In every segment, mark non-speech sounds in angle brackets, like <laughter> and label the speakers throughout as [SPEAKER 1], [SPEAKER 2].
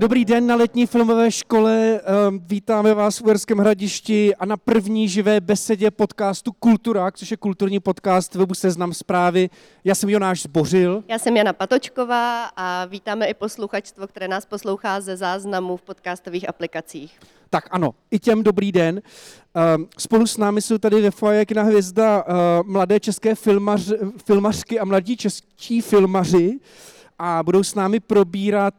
[SPEAKER 1] Tak dobrý den na letní filmové škole. Ehm, Vítáme vás v Uherském hradišti a na první živé besedě podcastu Kulturák, což je kulturní podcast webu Seznam zprávy. Já jsem Jonáš Zbořil.
[SPEAKER 2] Já jsem Jana Patočková a vítáme i posluchačstvo, které nás poslouchá ze záznamu v podcastových aplikacích.
[SPEAKER 1] Tak ano, i těm dobrý den. Ehm, Spolu s námi jsou tady ve foaje kina hvězda eh, mladé české filmař, filmařky a mladí českí filmaři a budou s námi probírat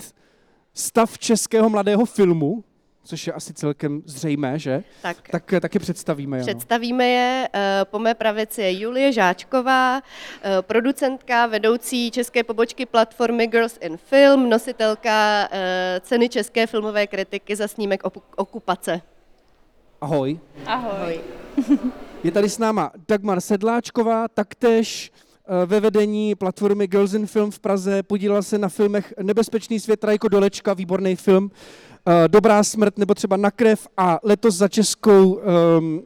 [SPEAKER 1] stav českého mladého filmu, což je asi celkem zřejmé, že?
[SPEAKER 2] Tak,
[SPEAKER 1] Tak, taky představíme. Jano.
[SPEAKER 2] představíme je. eh, Po mé pravici je Julie Žáčková, eh, producentka, vedoucí české pobočky platformy Girls in Film, nositelka eh, ceny české filmové kritiky za snímek Okupace.
[SPEAKER 1] Ahoj.
[SPEAKER 2] Ahoj.
[SPEAKER 1] Je tady s náma Dagmar Sedláčková, taktéž eh, ve vedení platformy Girls in Film v Praze, podílela se na filmech Nebezpečný svět Rajko Dolečka, výborný film, eh, Dobrá smrt nebo třeba Na krev a letos za Českou um,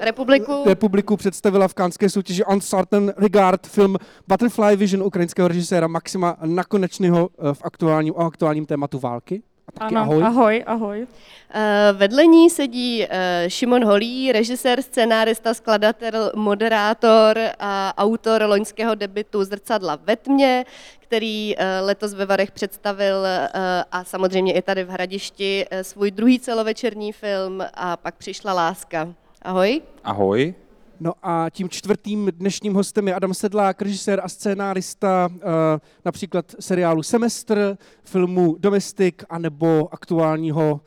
[SPEAKER 2] Republiku.
[SPEAKER 1] republiku představila v kánské soutěži On Certain Regard film Butterfly Vision ukrajinského režiséra Maxima Nakonečného eh, v aktuálním, o aktuálním tématu války. A taky
[SPEAKER 3] Ano,
[SPEAKER 1] ahoj.
[SPEAKER 3] ahoj, ahoj.
[SPEAKER 2] Eh, Vedle ní sedí eh, Šimon Holý, režisér, scénárista, skladatel, moderátor a autor loňského debitu Zrcadla ve tmě, který eh, letos ve Varech představil eh, a samozřejmě i tady v Hradišti eh, svůj druhý celovečerní film a pak přišla láska. Ahoj.
[SPEAKER 4] Ahoj.
[SPEAKER 1] No a tím čtvrtým dnešním hostem je Adam Sedlák, režisér a scénárista uh, například seriálu Semestr, filmu Domestik anebo aktuálního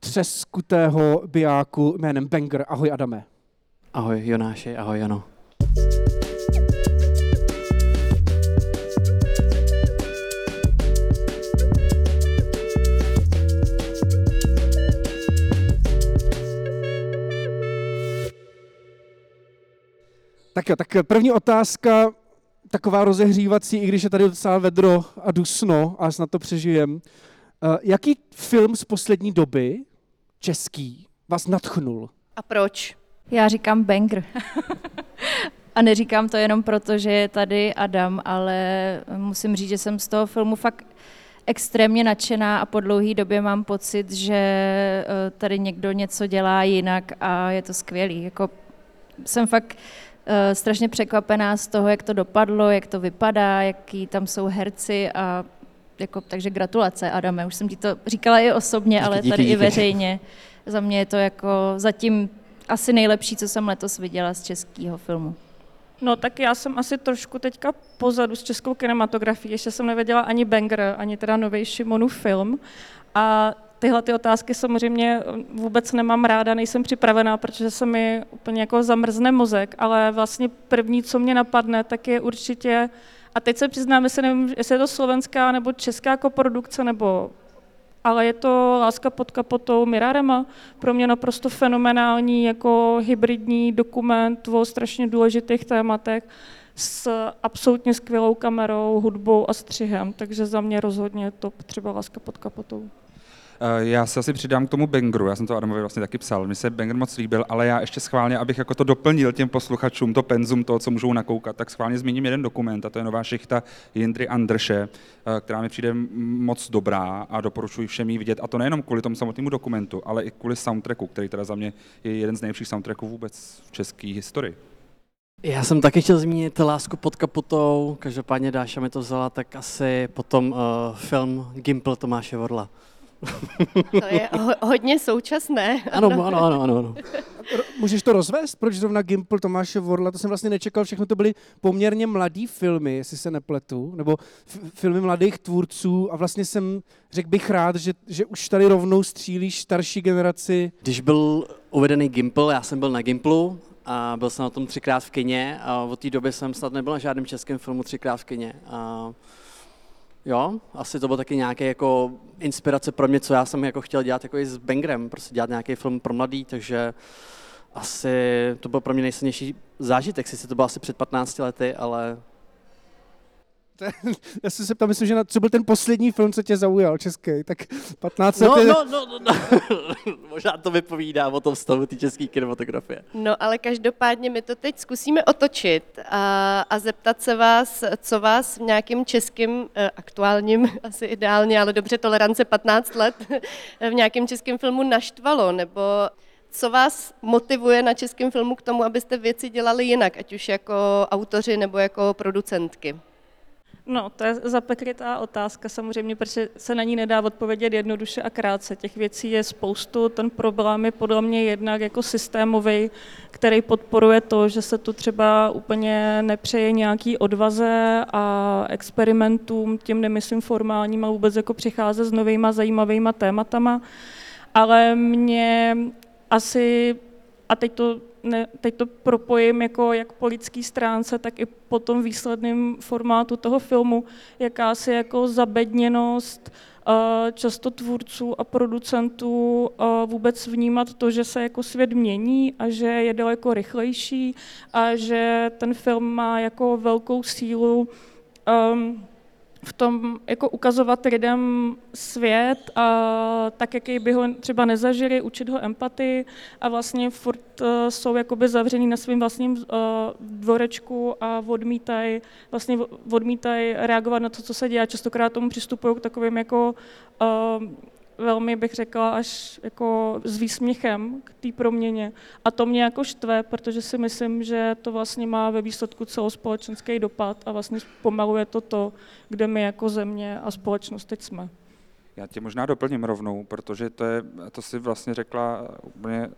[SPEAKER 1] třeskutého bijáku jménem Banger. Ahoj Adame.
[SPEAKER 5] Ahoj Jonáši, ahoj Jano.
[SPEAKER 1] Tak jo, tak první otázka, taková rozehřívací, i když je tady docela vedro a dusno a snad to přežijem. Uh, jaký film z poslední doby, český, vás natchnul?
[SPEAKER 2] A proč?
[SPEAKER 3] Já říkám banger. A neříkám to jenom proto, že je tady Adam, ale musím říct, že jsem z toho filmu fakt extrémně nadšená a po dlouhé době mám pocit, že eh, tady někdo něco dělá jinak a je to skvělý. Jako jsem fakt eh, strašně překvapená z toho, jak to dopadlo, jak to vypadá, jaký tam jsou herci a jako, takže gratulace, Adame. Už jsem ti to říkala i osobně,
[SPEAKER 5] Díky,
[SPEAKER 3] ale
[SPEAKER 5] díky,
[SPEAKER 3] tady i
[SPEAKER 5] díky.
[SPEAKER 3] veřejně. Za mě je to jako zatím asi nejlepší, co jsem letos viděla z českého filmu.
[SPEAKER 6] No tak já jsem asi trošku teďka pozadu s českou kinematografií, ještě jsem nevěděla ani Banger, ani teda nový Šimonův film. A tyhle ty otázky samozřejmě vůbec nemám ráda, nejsem připravená, protože se mi úplně jako zamrzne mozek, ale vlastně první, co mě napadne, tak je určitě, a teď se přiznám, jestli nevím, jestli je to slovenská nebo česká koprodukce, nebo ale je to Láska pod kapotou Mirarema. Pro mě naprosto fenomenální jako hybridní dokument o strašně důležitých tématech s absolutně skvělou kamerou, hudbou a střihem, takže za mě rozhodně top třeba Láska pod kapotou.
[SPEAKER 4] Eh, Já se asi přidám k tomu Bangeru, já jsem to Adamovi vlastně taky psal, mi se Banger moc líbil, ale já ještě schválně, abych jako to doplnil těm posluchačům, to penzum toho, co můžou nakoukat, tak schválně zmíním jeden dokument a to je nová šichta Jindry Andrše, eh, která mi přijde moc dobrá a doporučuji všem ji vidět a to nejenom kvůli tomu samotnému dokumentu, ale i kvůli soundtracku, který teda za mě je jeden z nejlepších soundtracků vůbec v české historii.
[SPEAKER 5] Já jsem taky chtěl zmínit Lásku pod kapotou, každopádně Dáša mi to vzala, tak asi potom uh, film Gimple Tomáše Vorla.
[SPEAKER 2] To je ho, hodně současné.
[SPEAKER 5] Ano, ano, ano, ano. ano.
[SPEAKER 1] Můžeš to rozvést? Proč zrovna Gimple Tomáše Vorla? To jsem vlastně nečekal, všechno to byly poměrně mladý filmy, jestli se nepletu, nebo f- filmy mladých tvůrců a vlastně jsem, řekl bych rád, že, že už tady rovnou střílíš starší generaci.
[SPEAKER 5] Když byl uvedený Gimple, já jsem byl na Gimplu a byl jsem na tom třikrát v kině a od té doby jsem snad nebyl na žádném českém filmu třikrát v kině. A jo, asi to byl taky nějaký jako inspirace pro mě, co já jsem jako chtěl dělat jako i s Bengrem, prostě dělat nějaký film pro mladý, takže asi to byl pro mě nejsilnější zážitek, sice to bylo asi před 15 lety, ale <laughs>
[SPEAKER 1] Já jsem se ptal, myslím, že na, co byl ten poslední film, co tě zaujal český, tak 15 let
[SPEAKER 5] no,
[SPEAKER 1] je-
[SPEAKER 5] no, no, no, no. <laughs> možná to vypovídá o tom stavu té české kinematografie.
[SPEAKER 2] No ale každopádně my to teď zkusíme otočit a, a zeptat se vás, co vás v nějakém českém, eh, aktuálním <laughs> asi ideálně, ale dobře, tolerance 15 let, v nějakém českém filmu naštvalo, nebo co vás motivuje na českém filmu k tomu, abyste věci dělali jinak, ať už jako autoři nebo jako producentky?
[SPEAKER 6] No, to je zapekrytá otázka samozřejmě, protože se na ní nedá odpovědět jednoduše a krátce. Těch věcí je spoustu, ten problém je podle mě jednak jako systémový, který podporuje to, že se tu třeba úplně nepřeje nějaký odvaze a experimentům, tím nemyslím formálním, ale vůbec jako přicházet s novýma zajímavýma tématama. Ale mě asi, a teď to ne, teď to propojím jako jak po lidské stránce, tak i po tom výsledném formátu toho filmu, jakási jako zabedněnost eh, často tvůrců a producentů eh, vůbec vnímat to, že se jako svět mění a že je daleko rychlejší a že ten film má jako velkou sílu um, v tom jako ukazovat lidem svět a tak, jaký by ho třeba nezažili, učit ho empatii a vlastně furt uh, jsou jakoby zavřený na svém vlastním uh, dvorečku a odmítají vlastně odmítaj reagovat na to, co se děje. Častokrát tomu přistupují k takovým jako uh, velmi bych řekla až jako s výsměchem k té proměně. A to mě jako štve, protože si myslím, že to vlastně má ve výsledku celospolečenský dopad a vlastně pomaluje to to, kde my jako země a společnost teď jsme.
[SPEAKER 4] Já tě možná doplním rovnou, protože to, je, to si vlastně řekla úplně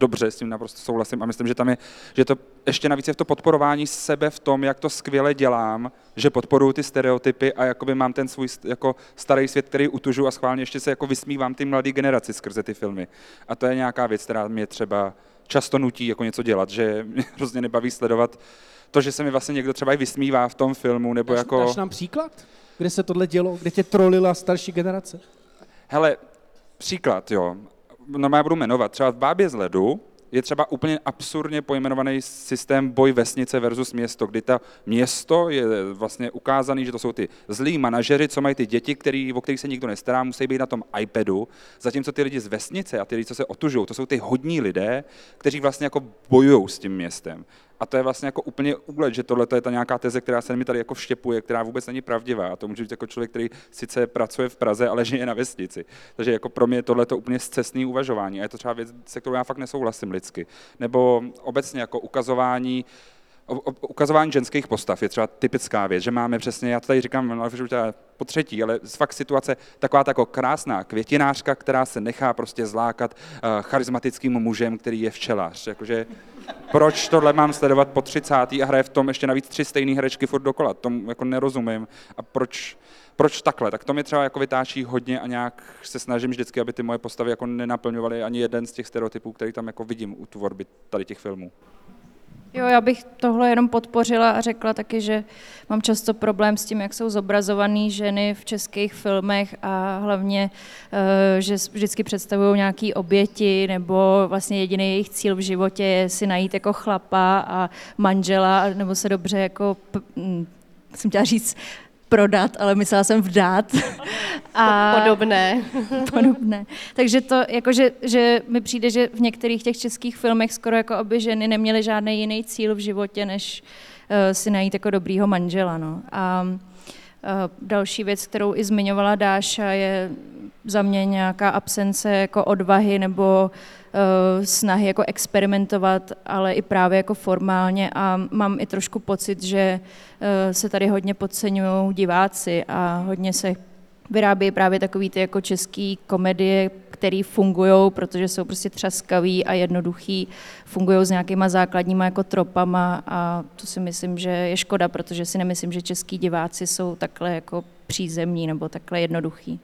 [SPEAKER 4] dobře, s tím naprosto souhlasím a myslím, že tam je, že to ještě navíc je v to podporování sebe v tom, jak to skvěle dělám, že podporuju ty stereotypy a jakoby mám ten svůj jako starý svět, který utužu a schválně ještě se jako vysmívám ty mladé generaci skrze ty filmy. A to je nějaká věc, která mě třeba často nutí jako něco dělat, že mě <laughs> hrozně nebaví sledovat to, že se mi vlastně někdo třeba i vysmívá v tom filmu, nebo
[SPEAKER 1] Dáš,
[SPEAKER 4] jako...
[SPEAKER 1] dáš nám příklad? Kde se tohle dělo? Kde tě trolila starší generace?
[SPEAKER 4] Hele, příklad, jo. No, já budu jmenovat. Třeba v Bábě z ledu je třeba úplně absurdně pojmenovaný systém boj vesnice versus město, kdy ta město je vlastně ukázaný, že to jsou ty zlí manažery, co mají ty děti, který, o kterých se nikdo nestará, musí být na tom iPadu, zatímco ty lidi z vesnice a ty lidi, co se otužují, to jsou ty hodní lidé, kteří vlastně jako bojují s tím městem. A to je vlastně jako úplně úlet, že tohle je ta nějaká teze, která se mi tady jako vštěpuje, která vůbec není pravdivá. A to může být jako člověk, který sice pracuje v Praze, ale žije na vesnici. Takže jako pro mě tohle to úplně zcestný uvažování. A je to třeba věc, se kterou já fakt nesouhlasím lidsky. Nebo obecně jako ukazování ukazování ženských postav je třeba typická věc, že máme přesně, já to tady říkám po třetí, ale fakt situace taková tako krásná květinářka, která se nechá prostě zlákat uh, charismatickým mužem, který je včelař. Jakože proč tohle mám sledovat po 30. a hraje v tom ještě navíc tři stejné herečky furt dokola, tomu jako nerozumím. A proč, proč takhle? Tak to mě třeba jako vytáčí hodně a nějak se snažím vždycky, aby ty moje postavy jako nenaplňovaly ani jeden z těch stereotypů, který tam jako vidím u tvorby tady těch filmů.
[SPEAKER 3] Jo, já bych tohle jenom podpořila a řekla taky, že mám často problém s tím, jak jsou zobrazované ženy v českých filmech a hlavně, eh, že vždycky představují nějaké oběti nebo vlastně jediný jejich cíl v životě je si najít jako chlapa a manžela nebo se dobře jako, jsem chtěla říct, prodat, ale myslela jsem vdát. <laughs> A
[SPEAKER 2] Podobné. <laughs>
[SPEAKER 3] podobné. Takže to, jakože, že mi přijde, že v některých těch českých filmech skoro jako aby ženy neměly žádný jiný cíl v životě, než uh, si najít jako dobrýho manžela. No. A uh, další věc, kterou i zmiňovala Dáša, je za mě nějaká absence jako odvahy nebo uh, snahy jako experimentovat, ale i právě jako formálně. A mám i trošku pocit, že uh, se tady hodně podceňují diváci a hodně se vyrábějí právě takový ty jako český komedie, které fungují, protože jsou prostě třaskavý a jednoduchý, fungují s nějakýma základníma jako tropama a to si myslím, že je škoda, protože si nemyslím, že český diváci jsou takhle jako přízemní nebo takhle jednoduchý.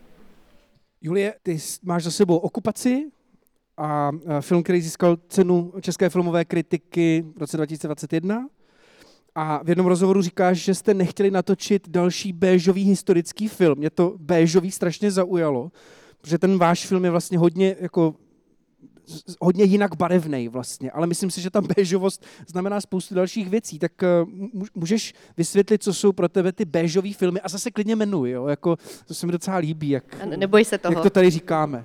[SPEAKER 1] Julie, ty máš za sebou okupaci a film, který získal cenu České filmové kritiky v roce 2021. A v jednom rozhovoru říkáš, že jste nechtěli natočit další béžový historický film. Mě to béžový strašně zaujalo, protože ten váš film je vlastně hodně jako hodně jinak barevný vlastně, ale myslím si, že ta béžovost znamená spoustu dalších věcí, tak uh, můžeš vysvětlit, co jsou pro tebe ty béžové filmy a zase klidně jmenuj, jo? Jako, to se mi docela líbí, jak,
[SPEAKER 2] neboj se toho.
[SPEAKER 1] jak to tady říkáme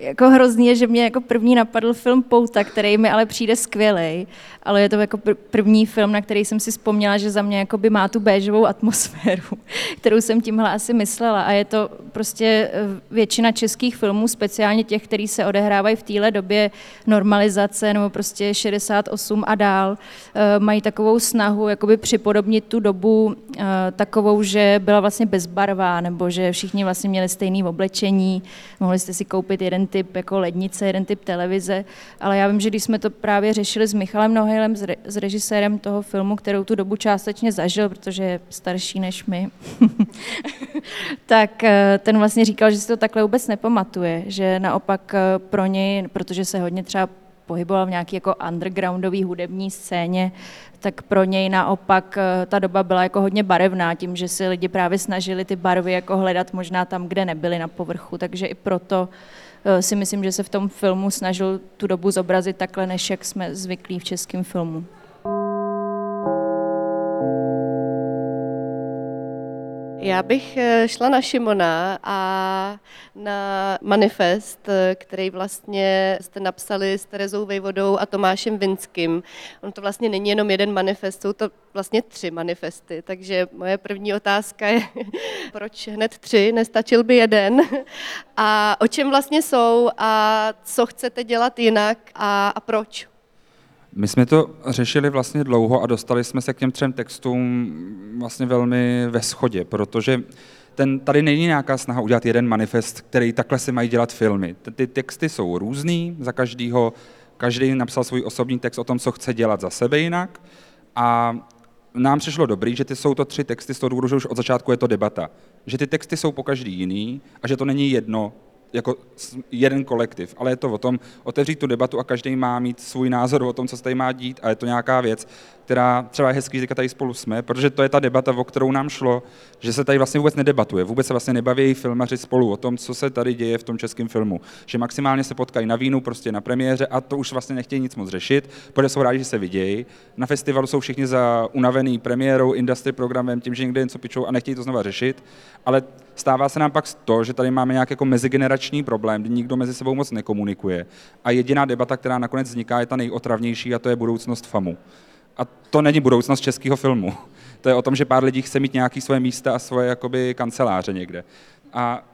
[SPEAKER 3] jako hrozný je, že mě jako první napadl film Pouta, který mi ale přijde skvělý, ale je to jako první film, na který jsem si vzpomněla, že za mě jako by má tu béžovou atmosféru, <laughs> kterou jsem tímhle asi myslela. A je to prostě eh, většina českých filmů, speciálně těch, který se odehrávají v téhle době normalizace nebo prostě 68 a dál, eh, mají takovou snahu jakoby připodobnit tu dobu eh, takovou, že byla vlastně bezbarvá nebo že všichni vlastně měli stejný oblečení, mohli jste si koupit jeden typ jako lednice, jeden typ televize, ale já vím, že když jsme to právě řešili s Michalem Nohylem, s režisérem toho filmu, kterou tu dobu částečně zažil, protože je starší než my, <laughs> tak eh, ten vlastně říkal, že si to takhle vůbec nepamatuje, že naopak eh, pro něj, protože se hodně třeba pohyboval v nějaké jako undergroundové hudební scéně, tak pro něj naopak eh, ta doba byla jako hodně barevná, tím, že si lidi právě snažili ty barvy jako hledat možná tam, kde nebyly na povrchu, takže i proto Eh, si myslím, že se v tom filmu snažil tu dobu zobrazit takhle, než jak jsme zvyklí v českém filmu.
[SPEAKER 2] Já bych eh, šla na Šimona a na manifest, eh, který vlastně jste napsali s Terezou Vejvodou a Tomášem Vinským. On to vlastně není jenom jeden manifest, jsou to vlastně tři manifesty, takže moje první otázka je, <laughs> proč hned tři, nestačil by jeden <laughs> a o čem vlastně jsou a co chcete dělat jinak a, a proč?
[SPEAKER 4] My jsme to řešili vlastně dlouho a dostali jsme se k těm třem textům vlastně velmi ve schodě, protože ten, tady není nějaká snaha udělat jeden manifest, který takhle se mají dělat filmy. Ty texty jsou různý, za každýho, každý napsal svůj osobní text o tom, co chce dělat za sebe jinak a nám přišlo dobrý, že ty jsou to tři texty z toho důvodu, že už od začátku je to debata. Že ty texty jsou po každý jiný a že to není jedno jako jeden kolektiv, ale je to o tom otevřít tu debatu a každý má mít svůj názor o tom, co se tady má dít a je to nějaká věc, která třeba je hezký, že tady spolu jsme, protože to je ta debata, o kterou nám šlo, že se tady vlastně vůbec nedebatuje, vůbec se vlastně nebaví filmaři spolu o tom, co se tady děje v tom českém filmu, že maximálně se potkají na vínu, prostě na premiéře a to už vlastně nechtějí nic moc řešit, protože jsou rádi, že se vidějí. Na festivalu jsou všichni za unavený premiérou, industry programem, tím, že někde něco pičou a nechtějí to znova řešit, ale stává se nám pak to, že tady máme nějaký jako mezigenerační problém, kdy nikdo mezi sebou moc nekomunikuje a jediná debata, která nakonec vzniká, je ta nejotravnější a to je budoucnost FAMu. A to není budoucnost českého filmu. <laughs> To je o tom, že pár lidí chce mít nějaké svoje místa a svoje jakoby, kanceláře někde. A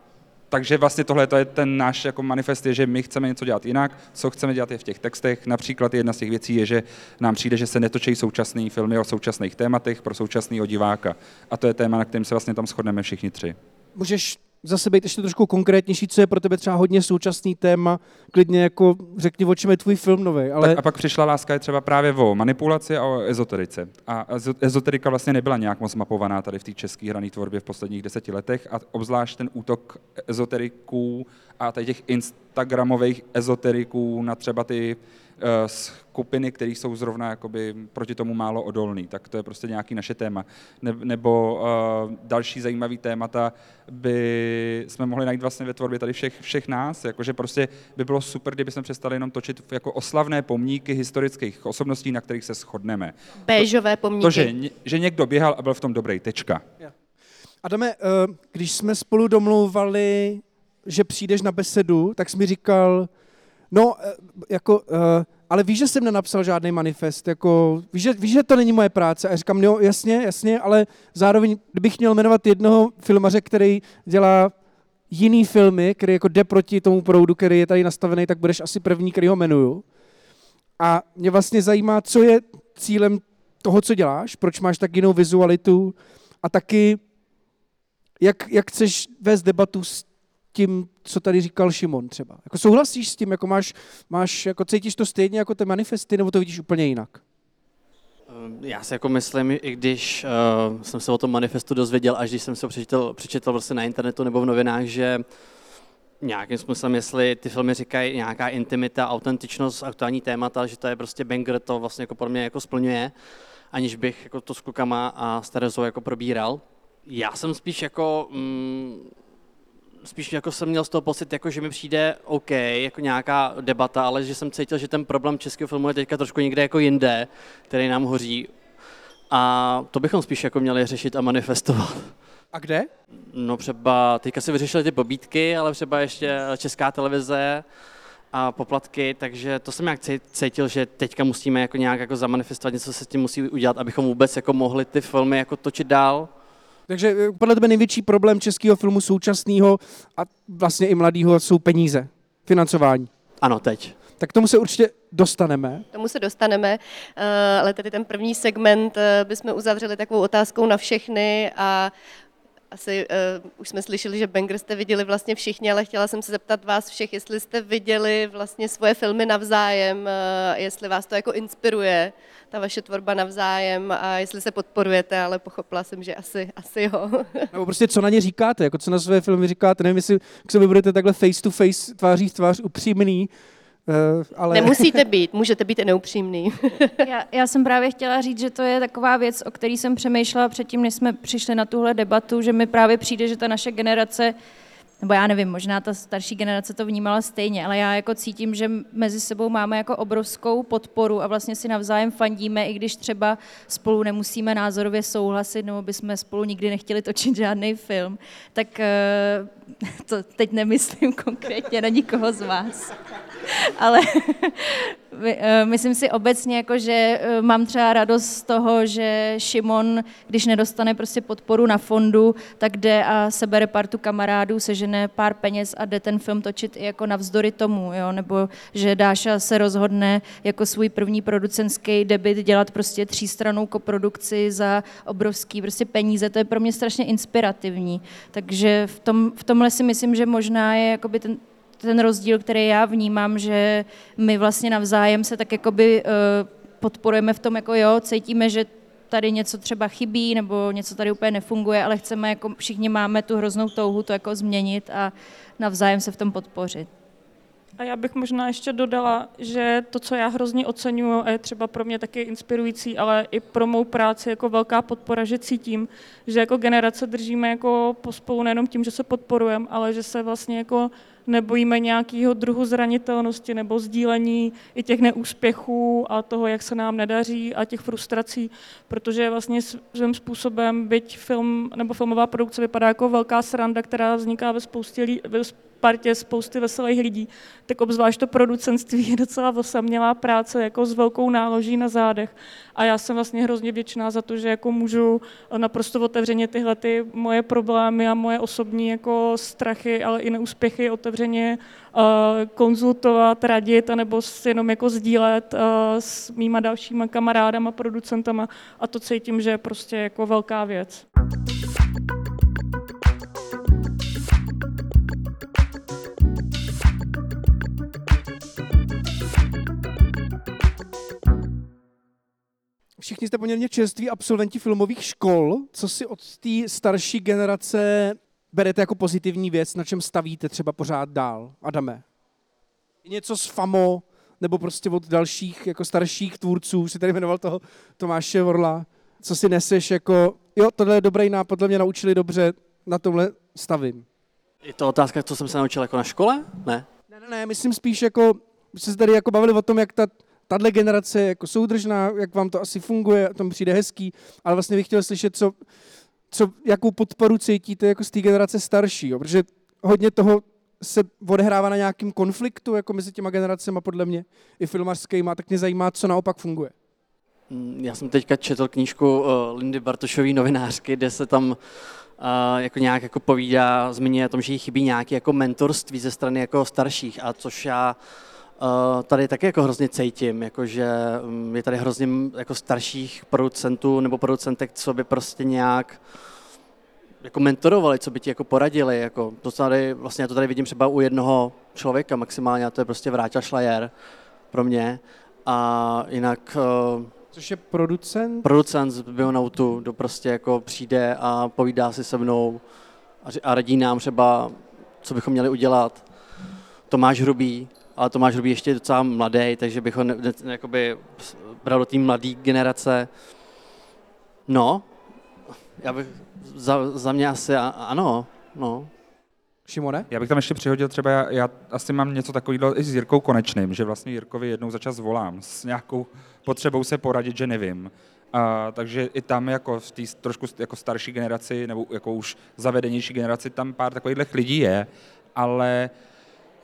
[SPEAKER 4] takže vlastně tohle to je ten náš jako manifest, je, že my chceme něco dělat jinak, co chceme dělat je v těch textech. Například jedna z těch věcí je, že nám přijde, že se netočí současné filmy o současných tématech pro současného diváka. A to je téma, na kterém se vlastně tam shodneme všichni tři.
[SPEAKER 1] Můžeš zase být ještě trošku konkrétnější, co je pro tebe třeba hodně současný téma, klidně jako řekni, o čem je tvůj film nový. Ale...
[SPEAKER 4] Tak a pak přišla láska je třeba právě o manipulaci a o ezoterice. A ezoterika vlastně nebyla nějak moc mapovaná tady v té české hrané tvorbě v posledních deseti letech a obzvlášť ten útok ezoteriků a tady těch instagramových ezoteriků na třeba ty skupiny, které jsou zrovna jakoby proti tomu málo odolný, tak to je prostě nějaký naše téma. Ne, nebo uh, další zajímavý témata by jsme mohli najít vlastně ve tvorbě tady všech, všech nás, jakože prostě by bylo super, kdyby jsme přestali jenom točit jako oslavné pomníky historických osobností, na kterých se shodneme.
[SPEAKER 2] Béžové pomníky.
[SPEAKER 4] To, že, že někdo běhal a byl v tom dobrý, tečka.
[SPEAKER 1] Adame, eh, když jsme spolu domlouvali, že přijdeš na besedu, tak jsi mi říkal, No, eh, jako, uh, ale víš, že jsem nenapsal žádný manifest, jako, víš, že, víš, že to není moje práce. A říkám, no jasně, jasně, ale zároveň, kdybych měl jmenovat jednoho filmaře, který dělá jiný filmy, který jako jde proti tomu proudu, který je tady nastavený, tak budeš asi první, který ho jmenuju. A mě vlastně zajímá, co je cílem toho, co děláš, proč máš tak jinou vizualitu a taky Jak, jak chceš vést debatu s tím, co tady říkal Šimon třeba? Jako souhlasíš s tím, jako máš, máš jako cítíš to stejně jako ty manifesty, nebo to vidíš úplně jinak?
[SPEAKER 5] Ehm, Já si jako myslím, i když uh, jsem se o tom manifestu dozvěděl, až když jsem se ho přečetl, přečetl prostě na internetu nebo v novinách, že nějakým způsobem, jestli ty filmy říkají nějaká intimita, autentičnost, aktuální témata, že to je prostě banger, to vlastně jako pro mě jako splňuje, aniž bych jako to s klukama a s Terezou jako probíral. Já jsem spíš jako, mm, spíš jako jsem měl z toho pocit, jako že mi přijde OK, jako nějaká debata, ale že jsem cítil, že ten problém českého filmu je teďka trošku někde jako jinde, který nám hoří. A to bychom spíš jako měli řešit a manifestovat.
[SPEAKER 1] A kde?
[SPEAKER 5] No třeba, teďka si vyřešili ty pobídky, ale třeba ještě česká televize a poplatky, takže to jsem nějak cítil, že teďka musíme jako nějak jako zamanifestovat, něco se s tím musí udělat, abychom vůbec jako mohli ty filmy jako točit dál.
[SPEAKER 1] Takže eh, podle tebe největší problém českého filmu současného a vlastně i mladého jsou peníze, financování.
[SPEAKER 5] Ano, teď.
[SPEAKER 1] Tak k tomu se určitě dostaneme.
[SPEAKER 2] K tomu se dostaneme, eh, ale tady ten první segment eh, bychom uzavřeli takovou otázkou na všechny a asi uh, už jsme slyšeli, že Banger jste viděli vlastně všichni, ale chtěla jsem se zeptat vás všech, jestli jste viděli vlastně svoje filmy navzájem, uh, jestli vás to jako inspiruje, ta vaše tvorba navzájem a jestli se podporujete, ale pochopila jsem, že asi, asi jo. <laughs>
[SPEAKER 1] Nebo prostě co na ně říkáte, jako co na své filmy říkáte, nevím, jestli k sobě budete takhle face to face, tváří v tvář upřímný,
[SPEAKER 2] Uh, ale... Nemusíte <laughs> být, můžete být i neupřímný. <laughs>
[SPEAKER 3] já, já jsem právě chtěla říct, že to je taková věc, o který jsem přemýšlela předtím, než jsme přišli na tuhle debatu, že mi právě přijde, že ta naše generace nebo já nevím, možná ta starší generace to vnímala stejně, ale já jako cítím, že mezi sebou máme jako obrovskou podporu a vlastně si navzájem fandíme, i když třeba spolu nemusíme názorově souhlasit, nebo bychom spolu nikdy nechtěli točit žádný film, tak eh, <laughs> to teď nemyslím <laughs> konkrétně na nikoho z vás. <laughs> Ale <laughs> eh, myslím si obecně, jako, že eh, mám třeba radost z toho, že Šimon, když nedostane prostě podporu na fondu, tak jde a sebere partu kamarádů, sežene pár peněz a jde ten film točit i jako navzdory tomu, jo? nebo že Dáša se rozhodne jako svůj první producentský debit dělat prostě třístranou koprodukci za obrovský prostě peníze, to je pro mě strašně inspirativní. Takže v, tom, v tomhle si myslím, že možná je jakoby ten, ten rozdíl, který já vnímám, že my vlastně navzájem se tak jakoby uh, podporujeme v tom, jako jo, cítíme, že tady něco třeba chybí nebo něco tady úplně nefunguje, ale chceme, jako všichni máme tu hroznou touhu to jako změnit a navzájem se v tom podpořit.
[SPEAKER 6] A já bych možná ještě dodala, že to, co já hrozně oceňuji, a je třeba pro mě taky inspirující, ale i pro mou práci jako velká podpora, že cítím, že jako generace držíme jako pospolu nejenom tím, že se podporujeme, ale že se vlastně jako nebojíme nějakého druhu zranitelnosti nebo sdílení i těch neúspěchů a toho, jak se nám nedaří a těch frustrací, protože vlastně svým způsobem, byť film nebo filmová produkce vypadá jako velká sranda, která vzniká ve spoustě, ve partě spousty veselých lidí, tak obzvlášť to producentství je docela osamělá práce jako s velkou náloží na zádech. A já jsem vlastně hrozně vděčná za to, že jako můžu naprosto otevřeně tyhle ty moje problémy a moje osobní jako strachy, ale i neúspěchy otevřeně uh, konzultovat, radit, anebo jenom jako sdílet uh, s mýma dalšíma kamarádama, producentama a to cítím, že je prostě jako velká věc.
[SPEAKER 1] Všichni jste poměrně čerství absolventi filmových škol. Co si od té starší generace berete jako pozitivní věc, na čem stavíte třeba pořád dál? Adame. Něco z FAMO, nebo prostě od dalších jako starších tvůrců, si tady jmenoval toho Tomáše Vorla, co si neseš jako, jo, tohle je dobrý nápad, mě naučili dobře, na tomhle stavím.
[SPEAKER 5] Je to otázka, co jsem se naučil jako na škole? Ne?
[SPEAKER 1] Ne, ne, ne, myslím spíš jako, jsme se tady jako bavili o tom, jak ta tahle generace je jako soudržná, jak vám to asi funguje, to mi přijde hezký, ale vlastně bych chtěl slyšet, co, co, jakou podporu cítíte jako z té generace starší, jo? protože hodně toho se odehrává na nějakém konfliktu jako mezi těma generacemi, podle mě, i filmařskýma, tak mě zajímá, co naopak funguje.
[SPEAKER 5] Mm, já jsem teďka četl knížku uh, Lindy Bartošové novinářky, kde se tam uh, jako nějak jako povídá, zmiňuje o tom, že jí chybí nějaké jako mentorství ze strany jako starších, a což já tady taky jako hrozně cítím, jakože um, je tady hrozně jako starších producentů nebo producentek, co by prostě nějak jako mentorovali, co by ti jako poradili. Jako, to tady, vlastně já to tady vidím třeba u jednoho člověka maximálně, a to je prostě Vráťa Šlajer pro mě. A jinak uh,
[SPEAKER 1] Což je producent?
[SPEAKER 5] producent z Bionautu, kdo prostě jako přijde a povídá si se mnou a radí nám třeba, co bychom měli udělat. Tomáš Hrubý, ale Tomáš Hrubý ještě je docela mladý, takže bych ho ne, ne, jakoby s- bral do té mladé generace. No, já bych, za, za mě asi a, ano, no.
[SPEAKER 1] Šimone?
[SPEAKER 4] Já bych tam ještě přihodil třeba, já, já asi mám něco takového i s Jirkou Konečným, že vlastně Jirkovi jednou za čas volám s nějakou potřebou se poradit, že nevím. A, takže i tam jako v té trošku jako starší generaci, nebo jako už zavedenější generaci, tam pár takových lidí je, ale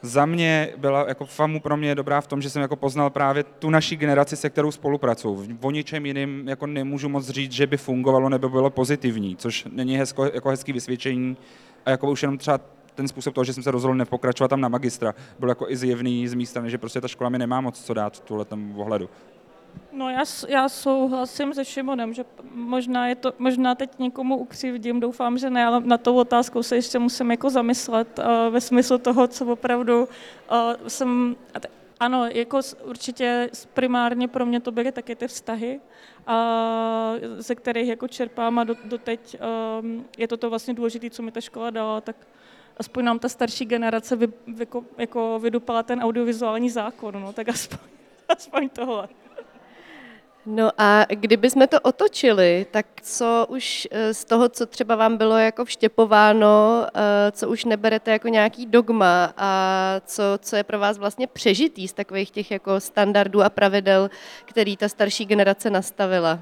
[SPEAKER 4] za mě byla jako FAMu pro mě dobrá v tom, že jsem jako poznal právě tu naší generaci, se kterou spolupracuju. O ničem jiným jako nemůžu moc říct, že by fungovalo nebo bylo pozitivní, což není hezko, jako hezký vysvědčení. A jako už jenom třeba ten způsob toho, že jsem se rozhodl nepokračovat tam na magistra, byl jako i zjevný z mé strany, že prostě ta škola mi nemá moc co dát v tuhle ohledu.
[SPEAKER 6] No já, já souhlasím se Šimonem, že možná, je to, možná teď někomu ukřivdím, doufám, že ne, ale na tou otázkou se ještě musím jako zamyslet uh, ve smyslu toho, co opravdu uh, jsem... Ano, jako určitě primárně pro mě to byly taky ty vztahy, a ze kterých jako čerpám a do, doteď um, je to to vlastně důležité, co mi ta škola dala, tak aspoň nám ta starší generace vy, vyko, jako vydupala ten audiovizuální zákon, no, tak aspoň, <laughs> aspoň tohle.
[SPEAKER 2] No a kdyby jsme to otočili, tak co už eh, z toho, co třeba vám bylo jako vštěpováno, eh, co už neberete jako nějaký dogma a co, co je pro vás vlastně přežitý z takových těch jako standardů a pravidel, který ta starší generace nastavila?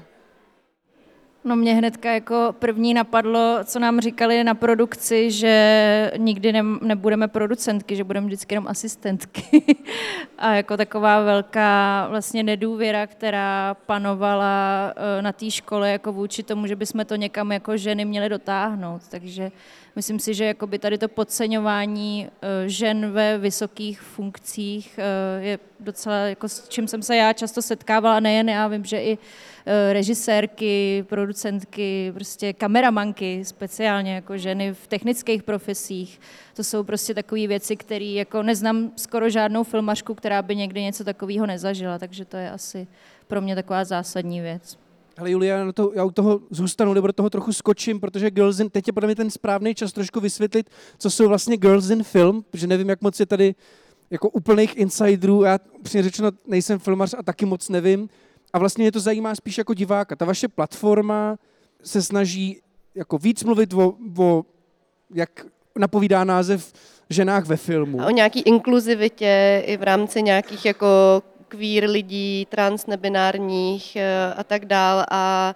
[SPEAKER 3] No mě hnedka jako první napadlo, co nám říkali na produkci, že nikdy ne, nebudeme producentky, že budeme vždycky jenom asistentky. <laughs> A jako taková velká vlastně nedůvěra, která panovala eh, na té škole jako vůči tomu, že bychom to někam jako ženy měly dotáhnout. Takže myslím si, že jakoby tady to podceňování eh, žen ve vysokých funkcích eh, je docela, jako s čím jsem se já často setkávala, nejen já, vím, že i eh, režisérky, producentky, prostě kameramanky, speciálně jako ženy v technických profesích. To jsou prostě takové věci, které jako neznám skoro žádnou filmařku, která by někdy něco takového nezažila, takže to je asi pro mě taková zásadní věc.
[SPEAKER 1] Hele Julia, já, to, já u toho zůstanu, nebo do toho trochu skočím, protože Girls in, teď je podle mě ten správný čas trošku vysvětlit, co jsou vlastně Girls in Film, protože nevím, jak moc je tady jako úplných insiderů, já upřímně řečeno nejsem filmař a taky moc nevím. A vlastně mě to zajímá spíš jako diváka. Ta vaše platforma se snaží jako víc mluvit o, o jak napovídá název, ženách ve filmu.
[SPEAKER 2] A o nějaký inkluzivitě i v rámci nějakých jako queer lidí, transnebinárních eh, a tak dál a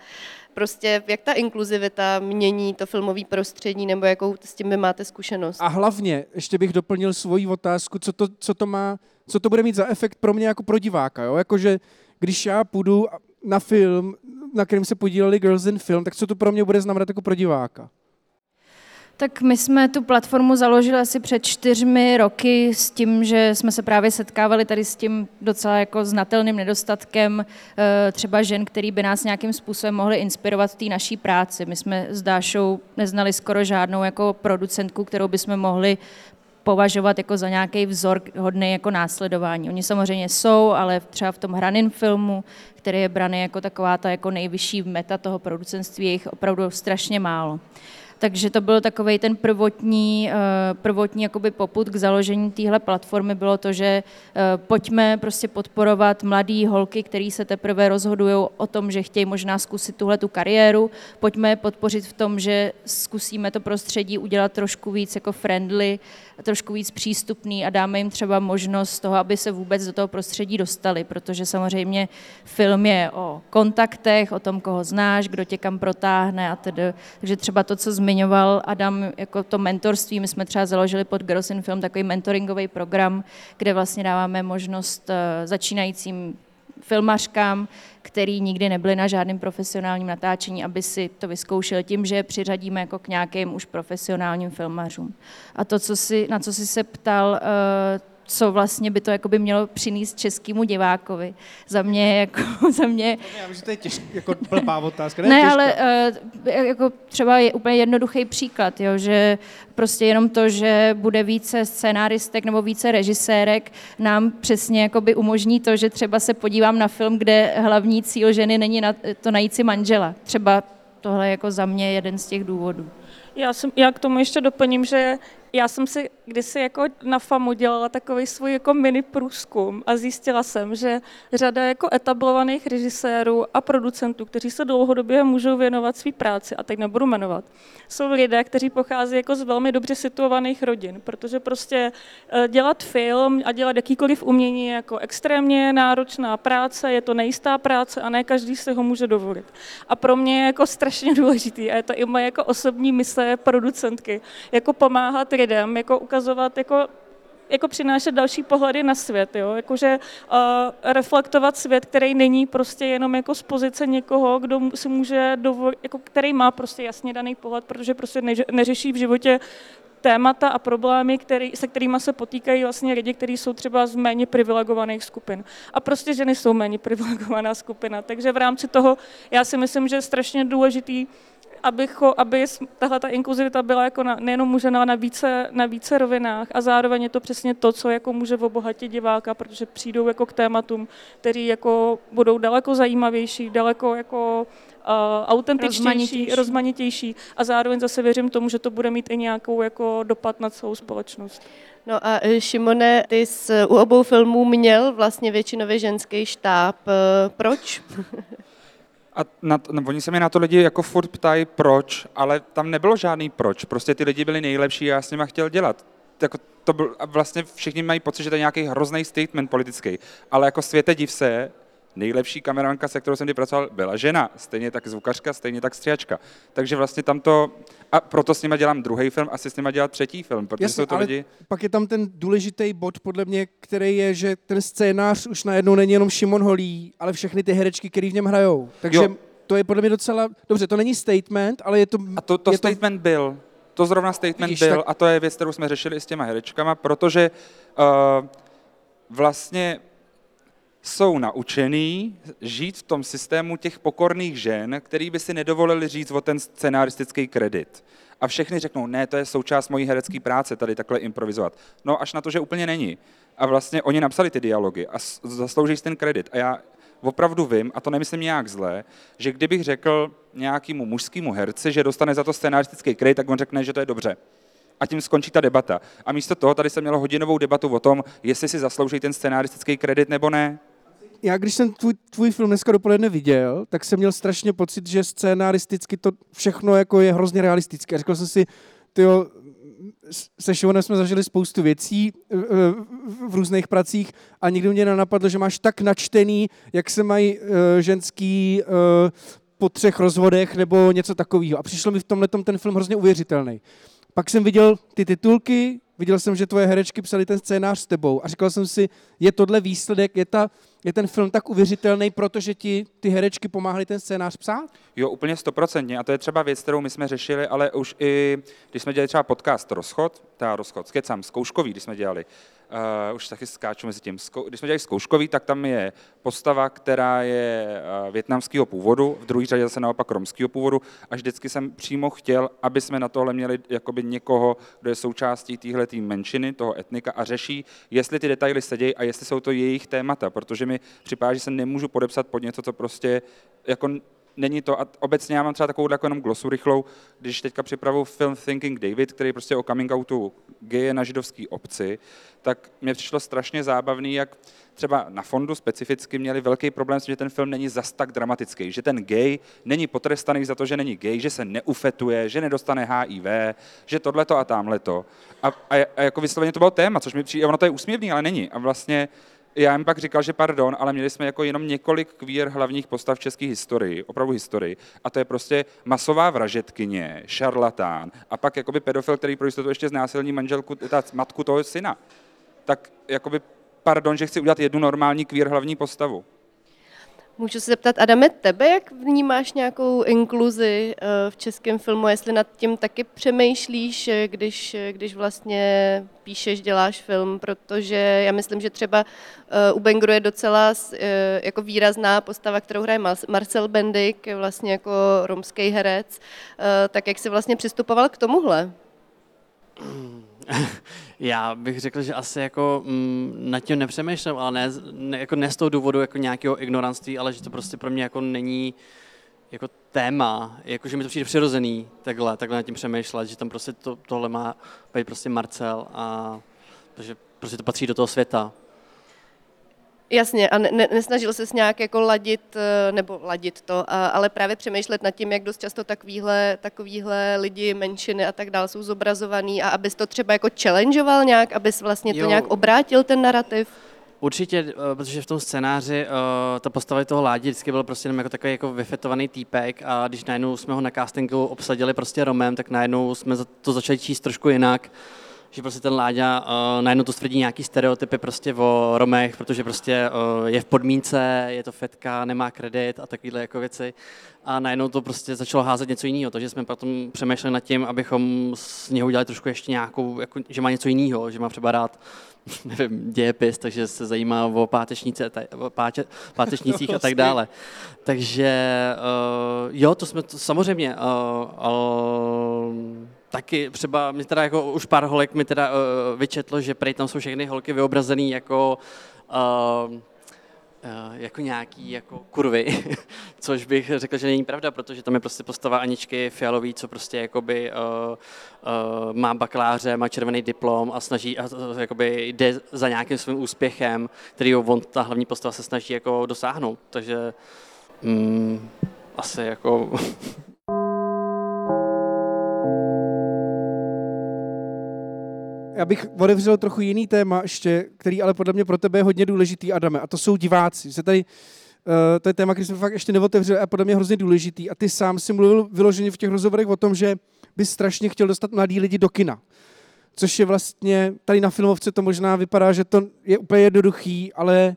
[SPEAKER 2] prostě jak ta inkluzivita mění to filmové prostředí nebo jakou s tím vy máte zkušenost?
[SPEAKER 1] A hlavně, ještě bych doplnil svoji otázku, co to, co to má, co to bude mít za efekt pro mě jako pro diváka, jo? Jakože když já půjdu na film, na kterém se podíleli Girls in Film, tak co to pro mě bude znamenat jako pro diváka?
[SPEAKER 3] Tak my jsme tu platformu založili asi před čtyřmi roky s tím, že jsme se právě setkávali tady s tím docela jako znatelným nedostatkem eh, třeba žen, který by nás nějakým způsobem mohly inspirovat v té naší práci. My jsme s Dášou neznali skoro žádnou jako producentku, kterou bychom mohli považovat jako za nějaký vzor hodný jako následování. Oni samozřejmě jsou, ale třeba v tom hraném filmu, který je braný jako taková ta jako nejvyšší meta toho producentství, je jich opravdu strašně málo. Takže to byl takový ten prvotní, eh, prvotní jakoby poput k založení téhle platformy bylo to, že eh, pojďme prostě podporovat mladé holky, které se teprve rozhodují o tom, že chtějí možná zkusit tuhle tu kariéru. Pojďme je podpořit v tom, že zkusíme to prostředí udělat trošku víc jako friendly, trošku víc přístupný a dáme jim třeba možnost toho, aby se vůbec do toho prostředí dostali, protože samozřejmě film je o kontaktech, o tom, koho znáš, kdo tě kam protáhne a tedy. Takže třeba to, co zmiňoval Adam, jako to mentorství, my jsme třeba založili pod Girls in Film takový mentoringový program, kde vlastně dáváme možnost eh, začínajícím filmařkám, který nikdy nebyli na žádném profesionálním natáčení, aby si to vyzkoušeli tím, že je přiřadíme jako k nějakým už profesionálním filmařům. A to, co si, na co si se ptal, eh, co vlastně by to jakoby mělo přinést českému divákovi. Za mě jako, <laughs> za mě...
[SPEAKER 1] Já myslím, že to je těžké, jako blbá otázka.
[SPEAKER 3] Ne, ne ale uh, jako třeba je úplně jednoduchý příklad, jo, že prostě jenom to, že bude více scénáristek nebo více režisérek, nám přesně jakoby umožní to, že třeba se podívám na film, kde hlavní cíl ženy není na, to najít si manžela. Třeba tohle jako za mě jeden z těch důvodů.
[SPEAKER 6] Já, jsem, já k tomu ještě doplním, že já jsem si kdysi jako na FAMu dělala takový svůj jako mini průzkum a zjistila jsem, že řada jako etablovaných režisérů a producentů, kteří se dlouhodobě můžou věnovat své práci, a teď nebudu jmenovat, jsou lidé, kteří pochází jako z velmi dobře situovaných rodin, protože prostě eh, dělat film a dělat jakýkoliv umění je jako extrémně náročná práce, je to nejistá práce a ne každý si ho může dovolit. A pro mě je jako strašně <laughs> důležitý, a je to i moje jako osobní mise producentky, jako pomáhat lidem, jako ukazovat, jako jako přinášet další pohledy na svět, jo? Jakože uh, reflektovat svět, který není prostě jenom jako z pozice někoho, kdo si může dovolit, jako který má prostě jasně daný pohled, protože prostě než, neřeší v životě témata a problémy, který, se kterými se potýkají vlastně lidi, kteří jsou třeba z méně privilegovaných skupin. A prostě ženy jsou méně <laughs> privilegovaná skupina. Takže v rámci toho já si myslím, že je strašně důležitý abycho, aby tahle ta inkluzivita byla jako na, nejenom můžena na více, na více rovinách a zároveň je to přesně to, co jako může obohatit diváka, protože přijdou jako k tématům, který jako budou daleko zajímavější, daleko jako uh, autentičtější, rozmanitější. rozmanitější a zároveň zase věřím tomu, že to bude mít i nějakou jako dopad na celou společnost.
[SPEAKER 2] No a eh, Šimone, ty jsi u obou filmů měl vlastně většinově ženský štáb. Eh, proč? <laughs>
[SPEAKER 4] A na, no, oni se mě na to lidi jako furt ptají proč, ale tam nebylo žádný proč. Prostě ty lidi byli nejlepší a já s nimi chtěl dělat. Jako to byl, a vlastně všichni mají pocit, že to je nějaký hrozný statement politický. Ale jako světe div se, nejlepší kameramanka, se kterou jsem kdy pracoval, byla žena. Stejně tak zvukařka, stejně tak střihačka. Takže vlastně tam to, a proto s nima dělám druhý film, asi s nima dělat třetí film, protože Jasně, jsou to lidi...
[SPEAKER 1] pak je tam ten důležitý bod, podle mě, který je, že ten scénář už najednou není jenom Šimon Holý, ale všechny ty herečky, které v něm hrajou. Takže jo. to je podle mě docela, dobře, to není statement, ale je to...
[SPEAKER 4] A to, to statement to... byl. To zrovna statement Vidíš, byl tak... a to je věc, kterou jsme řešili i s těma herečkama, protože uh, vlastně jsou naučený žít v tom systému těch pokorných žen, který by si nedovolili říct o ten scenaristický kredit. A všechny řeknou, ne, to je součást mojí herecké práce, tady takhle improvizovat. No až na to, že úplně není. A vlastně oni napsali ty dialogy a zaslouží si ten kredit. A já opravdu vím, a to nemyslím nějak zle, že kdybych řekl nějakému mužskému herci, že dostane za to scenaristický kredit, tak on řekne, že to je dobře a tím skončí ta debata. A místo toho tady se mělo hodinovou debatu o tom, jestli si zaslouží ten scenaristický kredit nebo ne
[SPEAKER 1] já když jsem tvůj, tvůj film dneska dopoledne viděl, tak jsem měl strašně pocit, že scénaristicky to všechno jako je hrozně realistické. Řekl jsem si, tyjo, se Šivonem jsme zažili spoustu věcí v různých pracích a nikdy mě nenapadlo, že máš tak načtený, jak se mají eh, ženský eh, po třech rozvodech nebo něco takového. A přišlo mi v tomhle ten film hrozně uvěřitelný. Pak jsem viděl ty titulky, viděl jsem, že tvoje herečky psali ten scénář s tebou a říkal jsem si, je tohle výsledek, je, ta, je ten film tak uvěřitelný, protože ti ty herečky pomáhaly ten scénář psát?
[SPEAKER 4] Jo, úplně stoprocentně. A to je třeba věc, kterou my jsme řešili, ale už i, když jsme dělali třeba podcast Rozchod, ta Rozchod, skecám, zkouškový, když jsme dělali, uh, už taky skáču mezi tím. Když jsme dělali zkouškový, tak tam je postava, která je uh, větnamského původu, v druhé řadě zase naopak romského původu a vždycky jsem přímo chtěl, aby jsme na tohle měli jakoby někoho, kdo je součástí téhle menšiny, toho etnika a řeší, jestli ty detaily sedějí a jestli jsou to jejich témata, protože mi připadá, že se nemůžu podepsat pod něco, co prostě jako není to, a obecně já mám třeba takovou jako jenom glosu rychlou, když teďka připravu film Thinking David, který prostě o coming outu geje na židovské obci, tak mě přišlo strašně zábavný, jak třeba na fondu specificky měli velký problém s tím, že ten film není zas tak dramatický, že ten gay není potrestaný za to, že není gay, že se neufetuje, že nedostane HIV, že tohleto a tamhleto. A, a, a jako vysloveně to bylo téma, což mi přijde, ono to je úsměvný, ale není. A vlastně já jim pak říkal, že pardon, ale měli jsme jako jenom několik kvír hlavních postav české historii, opravdu historii, a to je prostě masová vražetkyně, šarlatán a pak jakoby pedofil, který pro jistotu ještě znásilní manželku, ta matku toho syna. Tak jakoby pardon, že chci udělat jednu normální kvír hlavní postavu.
[SPEAKER 2] Můžu se zeptat, Adame, tebe, jak vnímáš nějakou inkluzi eh, v českém filmu, jestli nad tím taky přemýšlíš, eh, když, eh, když vlastně píšeš, děláš film, protože já myslím, že třeba u Bengru je docela jako výrazná postava, kterou hraje Marcel Bendik, vlastně jako romský herec, tak jak jsi vlastně přistupoval k tomuhle? <laughs>
[SPEAKER 5] Já bych řekl, že asi jako mm, nad tím nepřemýšlím, ale ne, ne, jako ne z toho důvodu jako nějakého ignoranství, ale že to prostě pro mě jako není jako téma, jako že mi to přijde přirozený takhle, takhle nad tím přemýšlet, že tam prostě to, tohle má být prostě Marcel a protože prostě to patří do toho světa.
[SPEAKER 2] Jasně, a ne, nesnažil se nějak jako ladit, eh, nebo ladit to, ale právě přemýšlet nad tím, jak dost často takovýhle, takovýhle lidi, menšiny a tak dále jsou zobrazovaný a abys to třeba jako challengeoval nějak, abys vlastně to jo. nějak obrátil ten narrativ?
[SPEAKER 5] Určitě, eh, protože v tom scénáři uh, ta postava toho Ládi vždycky byl prostě jenom jako takový jako vyfetovaný týpek a když najednou jsme ho na castingu obsadili prostě Romem, tak najednou jsme to začali číst trošku jinak že prostě ten Láďa uh, najednou to stvrdí nějaký stereotypy prostě o Romech, protože prostě uh, je v podmínce, je to fetka, nemá kredit a takovéhle jako věci. A najednou to prostě začalo házet něco jiného, takže jsme potom přemýšleli nad tím, abychom z něho udělali trošku ještě nějakou, jako, že má něco jiného, že má třeba rád <laughs> nevím, dějepis, takže se zajímá o pátečnice, o páče, pátečnicích a tak dále. Takže uh, jo, to jsme to, samozřejmě, uh, uh, taky třeba mi teda jako už pár holek mi teda uh, vyčetlo, že prej tam jsou všechny holky vyobrazený jako uh, jako nějaký jako kurvy, <laughs> což bych řekl, že není pravda, protože tam je prostě postava Aničky Fialový, co prostě jakoby uh, uh, má bakaláře, má červený diplom a snaží, a, uh, jakoby jde za nějakým svým úspěchem, který on, ta hlavní postava se snaží jako dosáhnout, takže um, asi jako <laughs>
[SPEAKER 1] já bych otevřel trochu jiný téma ještě, který ale podle mě pro tebe je hodně důležitý, Adame, a to jsou diváci. Se tady, uh, to je téma, který jsme fakt ještě neotevřeli a podle mě hrozně důležitý. A ty sám si mluvil vyloženě v těch rozhovorech o tom, že bys strašně chtěl dostat mladí lidi do kina. Což je vlastně, tady na filmovce to možná vypadá, že to je úplně jednoduchý, ale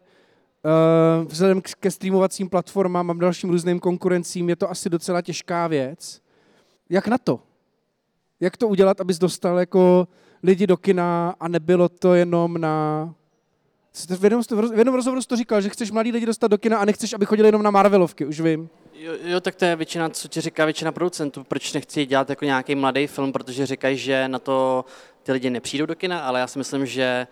[SPEAKER 1] uh, vzhledem ke streamovacím platformám a dalším různým konkurencím je to asi docela těžká věc. Jak na to? Jak to udělat, abys dostal jako lidi do kina a nebylo to jenom na... V jednom, v jednom rozhovoru jsi to říkal, že chceš mladí lidi dostat do kina a nechceš, aby chodili jenom na Marvelovky, už vím.
[SPEAKER 5] Jo, jo, tak to je většina, co ti říká většina producentů. Proč nechci dělat jako nějaký mladý film, protože říkají, že na to ty lidi nepřijdou do kina, ale já si myslím, že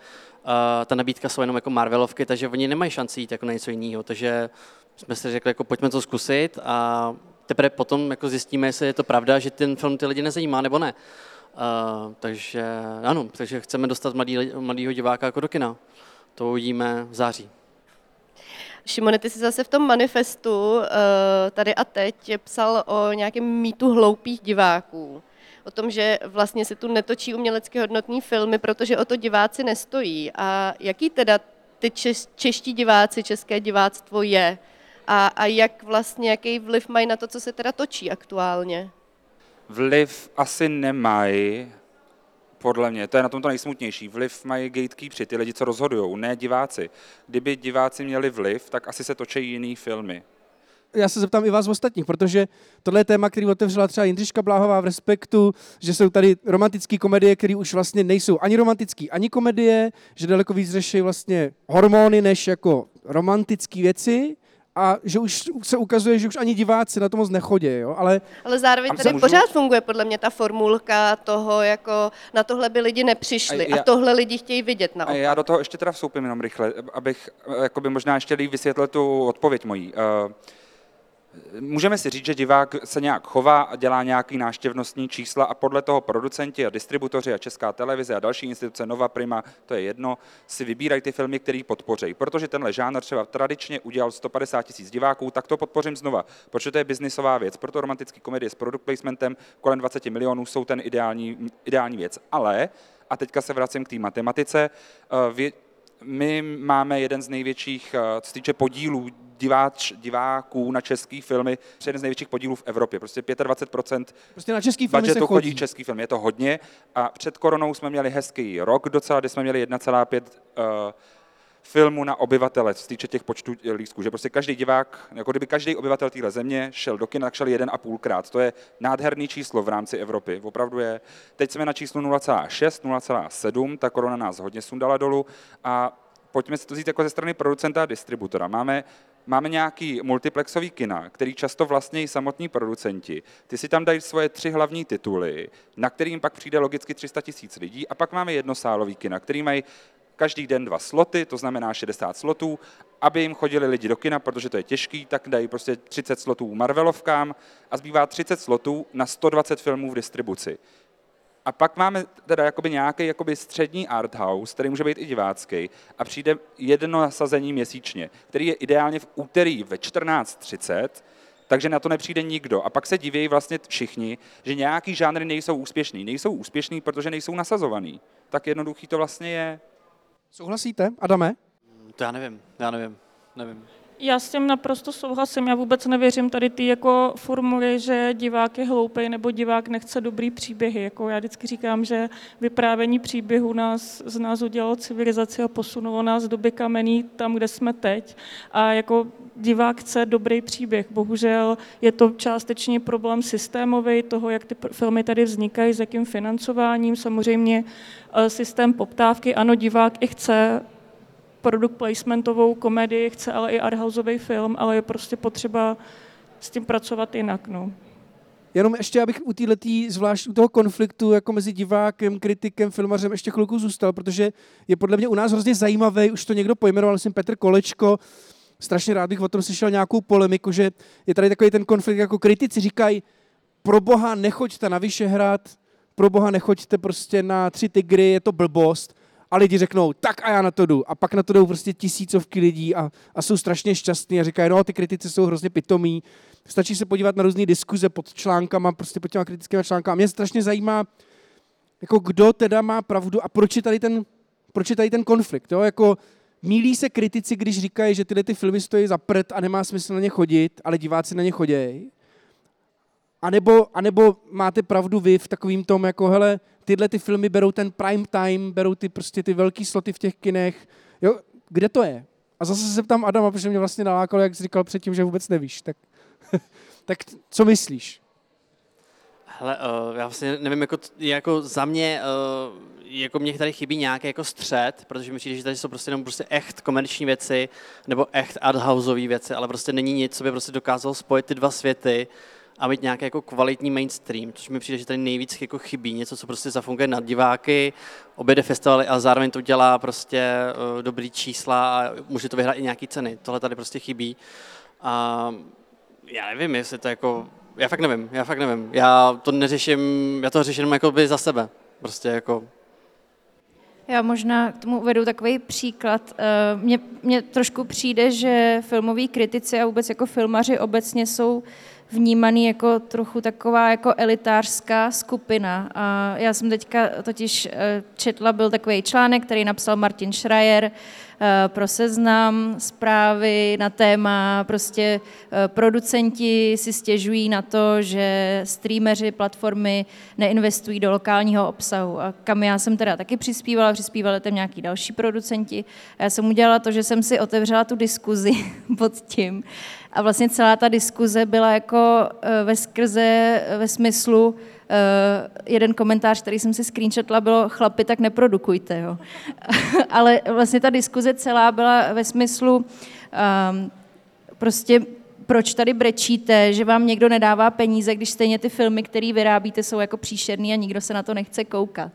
[SPEAKER 5] uh, ta nabídka jsou jenom jako Marvelovky, takže oni nemají šanci jít jako na něco jiného. Takže jsme si řekli, jako pojďme to zkusit a teprve potom jako zjistíme, jestli je to pravda, že ten film ty lidi nezajímá nebo ne. Uh, takže ano, takže chceme dostat mladý, mladýho diváka jako do kina. To uvidíme v září.
[SPEAKER 2] Šimone, ty jsi zase v tom manifestu uh, tady a teď psal o nějakém mýtu hloupých diváků. O tom, že vlastně se tu netočí umělecky hodnotní filmy, protože o to diváci nestojí. A jaký teda ty češ, čeští diváci, české diváctvo je? A, a jak vlastně, jaký vliv mají na to, co se teda točí aktuálně?
[SPEAKER 4] Vliv asi nemají, podle mě, to je na tom to nejsmutnější. Vliv mají gatekeepři, ty lidi, co rozhodují, ne diváci. Kdyby diváci měli vliv, tak asi se točí jiný filmy.
[SPEAKER 1] Já se zeptám i vás ostatních, protože tohle je téma, který otevřela třeba Jindřiška Bláhová v Respektu, že jsou tady romantické komedie, které už vlastně nejsou ani romantické, ani komedie, že daleko víc řeší vlastně hormony než jako romantické věci a že už se ukazuje, že už ani diváci na to moc nechodí, jo? Ale,
[SPEAKER 2] ale zároveň tady můžu... pořád funguje podle mě ta formulka toho, jako na tohle by lidi nepřišli a, já, a tohle lidi chtějí vidět na
[SPEAKER 4] A já do toho ještě teda vstoupím jenom rychle, abych jakoby možná ještě líp vysvětlil tu odpověď mojí. Uh, Můžeme si říct, že divák se nějak chová a dělá nějaký náštěvnostní čísla a podle toho producenti a distributoři a Česká televize a další instituce Nova Prima, to je jedno, si vybírají ty filmy, které podpoří. Protože tenhle žánr třeba tradičně udělal 150 tisíc diváků, tak to podpořím znova, protože to je biznisová věc. Proto romantické komedie s product placementem kolem 20 milionů jsou ten ideální, ideální věc. Ale, a teďka se vracím k té matematice, eh, my máme jeden z největších, eh, co se týče podílů diváč, diváků na český filmy, jeden z největších podílů v Evropě. Prostě 25%
[SPEAKER 1] prostě na český filmy
[SPEAKER 4] se chodí. chodí český film. Je to hodně. A před koronou jsme měli hezký rok docela, kdy jsme měli 1,5 uh, filmu na obyvatele, co se týče těch počtů lístků, že prostě každý divák, jako kdyby každý obyvatel téhle země šel do kina, tak šel jeden a půlkrát. To je nádherný číslo v rámci Evropy, opravdu je. Teď jsme na číslu 0,6, 0,7, ta korona nás hodně sundala dolů a pojďme si to vzít jako ze strany producenta a distributora. Máme máme nějaký multiplexový kina, který často vlastní samotní producenti. Ty si tam dají svoje tři hlavní tituly, na kterým pak přijde logicky 300 tisíc lidí a pak máme jednosálový kina, který mají každý den dva sloty, to znamená 60 slotů, aby jim chodili lidi do kina, protože to je těžký, tak dají prostě 30 slotů Marvelovkám a zbývá 30 slotů na 120 filmů v distribuci. A pak máme teda jakoby nějaký jakoby střední art house, který může být i divácký, a přijde jedno nasazení měsíčně, který je ideálně v úterý ve 14.30, takže na to nepřijde nikdo. A pak se diví vlastně všichni, že nějaký žánry nejsou úspěšný. Nejsou úspěšný, protože nejsou nasazovaný. Tak jednoduchý to vlastně je.
[SPEAKER 1] Souhlasíte, Adame?
[SPEAKER 5] To já nevím, já nevím, nevím.
[SPEAKER 6] Já s tím naprosto souhlasím. Já vůbec nevěřím tady ty jako formuly, že divák je hloupý nebo divák nechce dobrý příběhy. Jako já vždycky říkám, že vyprávění příběhu nás, z nás udělalo civilizaci a posunulo nás doby kamenný tam, kde jsme teď. A jako divák chce dobrý příběh. Bohužel je to částečně problém systémový, toho, jak ty filmy tady vznikají, s jakým financováním. Samozřejmě eh, systém poptávky, ano, divák i chce produkt placementovou komedii, chce ale i arthouseový film, ale je prostě potřeba s tím pracovat jinak. No.
[SPEAKER 1] Jenom ještě, abych u této, zvlášť u toho konfliktu jako mezi divákem, kritikem, filmařem ještě chvilku zůstal, protože je podle mě u nás hrozně zajímavý, už to někdo pojmenoval, jsem Petr Kolečko, strašně rád bych o tom slyšel nějakou polemiku, že je tady takový ten konflikt, jako kritici říkají, pro boha nechoďte na Vyšehrad, pro boha nechoďte prostě na tři tygry, je to blbost a lidi řeknou, tak a já na to jdu. A pak na to jdou prostě tisícovky lidí a, a jsou strašně šťastní a říkají, no ty kritici jsou hrozně pitomí. Stačí se podívat na různé diskuze pod článkama, prostě pod těma kritickými článkama. A mě strašně zajímá, jako kdo teda má pravdu a proč je tady ten, proč je tady ten konflikt. Jo? Jako, mílí se kritici, když říkají, že tyhle ty filmy stojí za prd a nemá smysl na ně chodit, ale diváci na ně chodějí. A nebo, a nebo máte pravdu vy v takovým tom, jako hele, tyhle ty filmy berou ten prime time, berou ty prostě ty velký sloty v těch kinech. Jo, kde to je? A zase se ptám Adama, protože mě vlastně nalákalo, jak jsi říkal předtím, že vůbec nevíš. Tak, <laughs> tak co myslíš?
[SPEAKER 5] Hele, uh, já vlastně nevím, jako, jako za mě, uh, jako mě tady chybí nějaký jako střed, protože mi přijde, že tady jsou prostě jenom prostě echt komerční věci, nebo echt arthouseové věci, ale prostě není nic, co by prostě dokázalo spojit ty dva světy a mít nějaký jako kvalitní mainstream, což mi přijde, že tady nejvíc jako chybí, něco, co prostě zafunguje na diváky, objede festivaly a zároveň to dělá prostě uh, dobrý čísla a může to vyhrát i nějaký ceny. Tohle tady prostě chybí. A já nevím, jestli to jako, já fakt nevím, já fakt nevím. Já to neřeším, já to řeším jako by za sebe. Prostě jako
[SPEAKER 3] já možná k tomu uvedu takový příklad. Eh, mně, mně trošku přijde, že filmoví kritici a vůbec jako filmaři obecně jsou vnímaný jako trochu taková jako elitářská skupina. A já jsem teďka totiž eh, četla, byl takový článek, který napsal Martin Schreier, pro seznam, zprávy na téma, prostě eh, producenti si stěžují na to, že streameři, platformy neinvestují do lokálního obsahu. A kam já jsem teda taky přispívala, přispívali tam nějaký další producenti. A já jsem udělala to, že jsem si otevřela tu diskuzi <laughs> pod tím. A vlastně celá ta diskuze byla jako eh, ve skrze, ve smyslu, jeden komentář, který jsem si screenshotla, bylo chlapi, tak neprodukujte. Jo. <laughs> Ale vlastně ta diskuze celá byla ve smyslu um, prostě proč tady brečíte, že vám někdo nedává peníze, když stejně ty filmy, které vyrábíte, jsou jako příšerný a nikdo se na to nechce koukat.